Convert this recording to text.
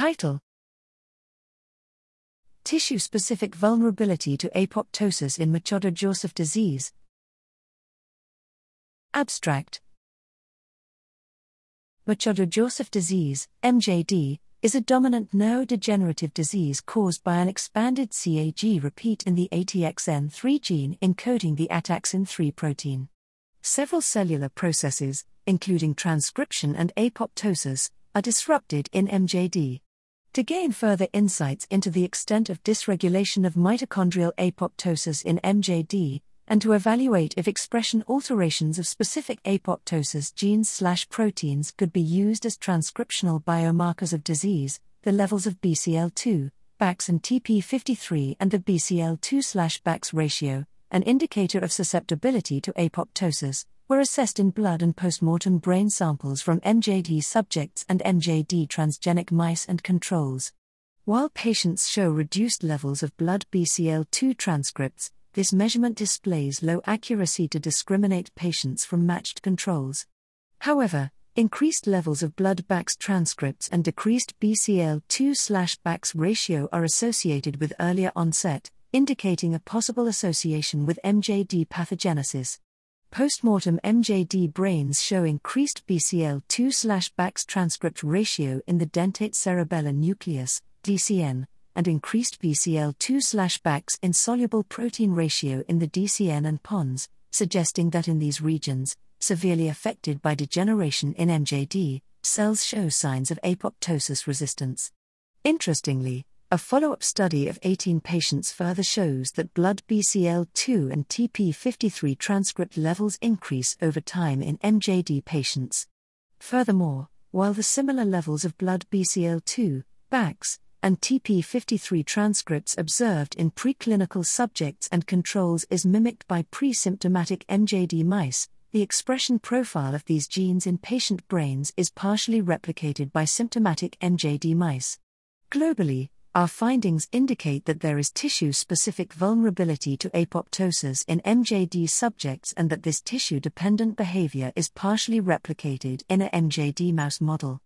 Title Tissue specific vulnerability to apoptosis in Machado Joseph disease. Abstract Machado Joseph disease, MJD, is a dominant neurodegenerative disease caused by an expanded CAG repeat in the ATXN3 gene encoding the ataxin 3 protein. Several cellular processes, including transcription and apoptosis, are disrupted in MJD. To gain further insights into the extent of dysregulation of mitochondrial apoptosis in MJD, and to evaluate if expression alterations of specific apoptosis genes/proteins could be used as transcriptional biomarkers of disease, the levels of BCL2, BAX and TP53 and the BCL2/BAX ratio, an indicator of susceptibility to apoptosis, were assessed in blood and postmortem brain samples from MJD subjects and MJD transgenic mice and controls. While patients show reduced levels of blood BCL2 transcripts, this measurement displays low accuracy to discriminate patients from matched controls. However, increased levels of blood BAX transcripts and decreased BCL2/BAX ratio are associated with earlier onset, indicating a possible association with MJD pathogenesis. Postmortem MJD brains show increased BCL2/BAX transcript ratio in the dentate cerebellar nucleus, DCN, and increased BCL2/BAX insoluble protein ratio in the DCN and pons, suggesting that in these regions, severely affected by degeneration in MJD, cells show signs of apoptosis resistance. Interestingly, a follow up study of 18 patients further shows that blood BCL2 and TP53 transcript levels increase over time in MJD patients. Furthermore, while the similar levels of blood BCL2, BAX, and TP53 transcripts observed in preclinical subjects and controls is mimicked by pre symptomatic MJD mice, the expression profile of these genes in patient brains is partially replicated by symptomatic MJD mice. Globally, our findings indicate that there is tissue specific vulnerability to apoptosis in MJD subjects and that this tissue dependent behavior is partially replicated in a MJD mouse model.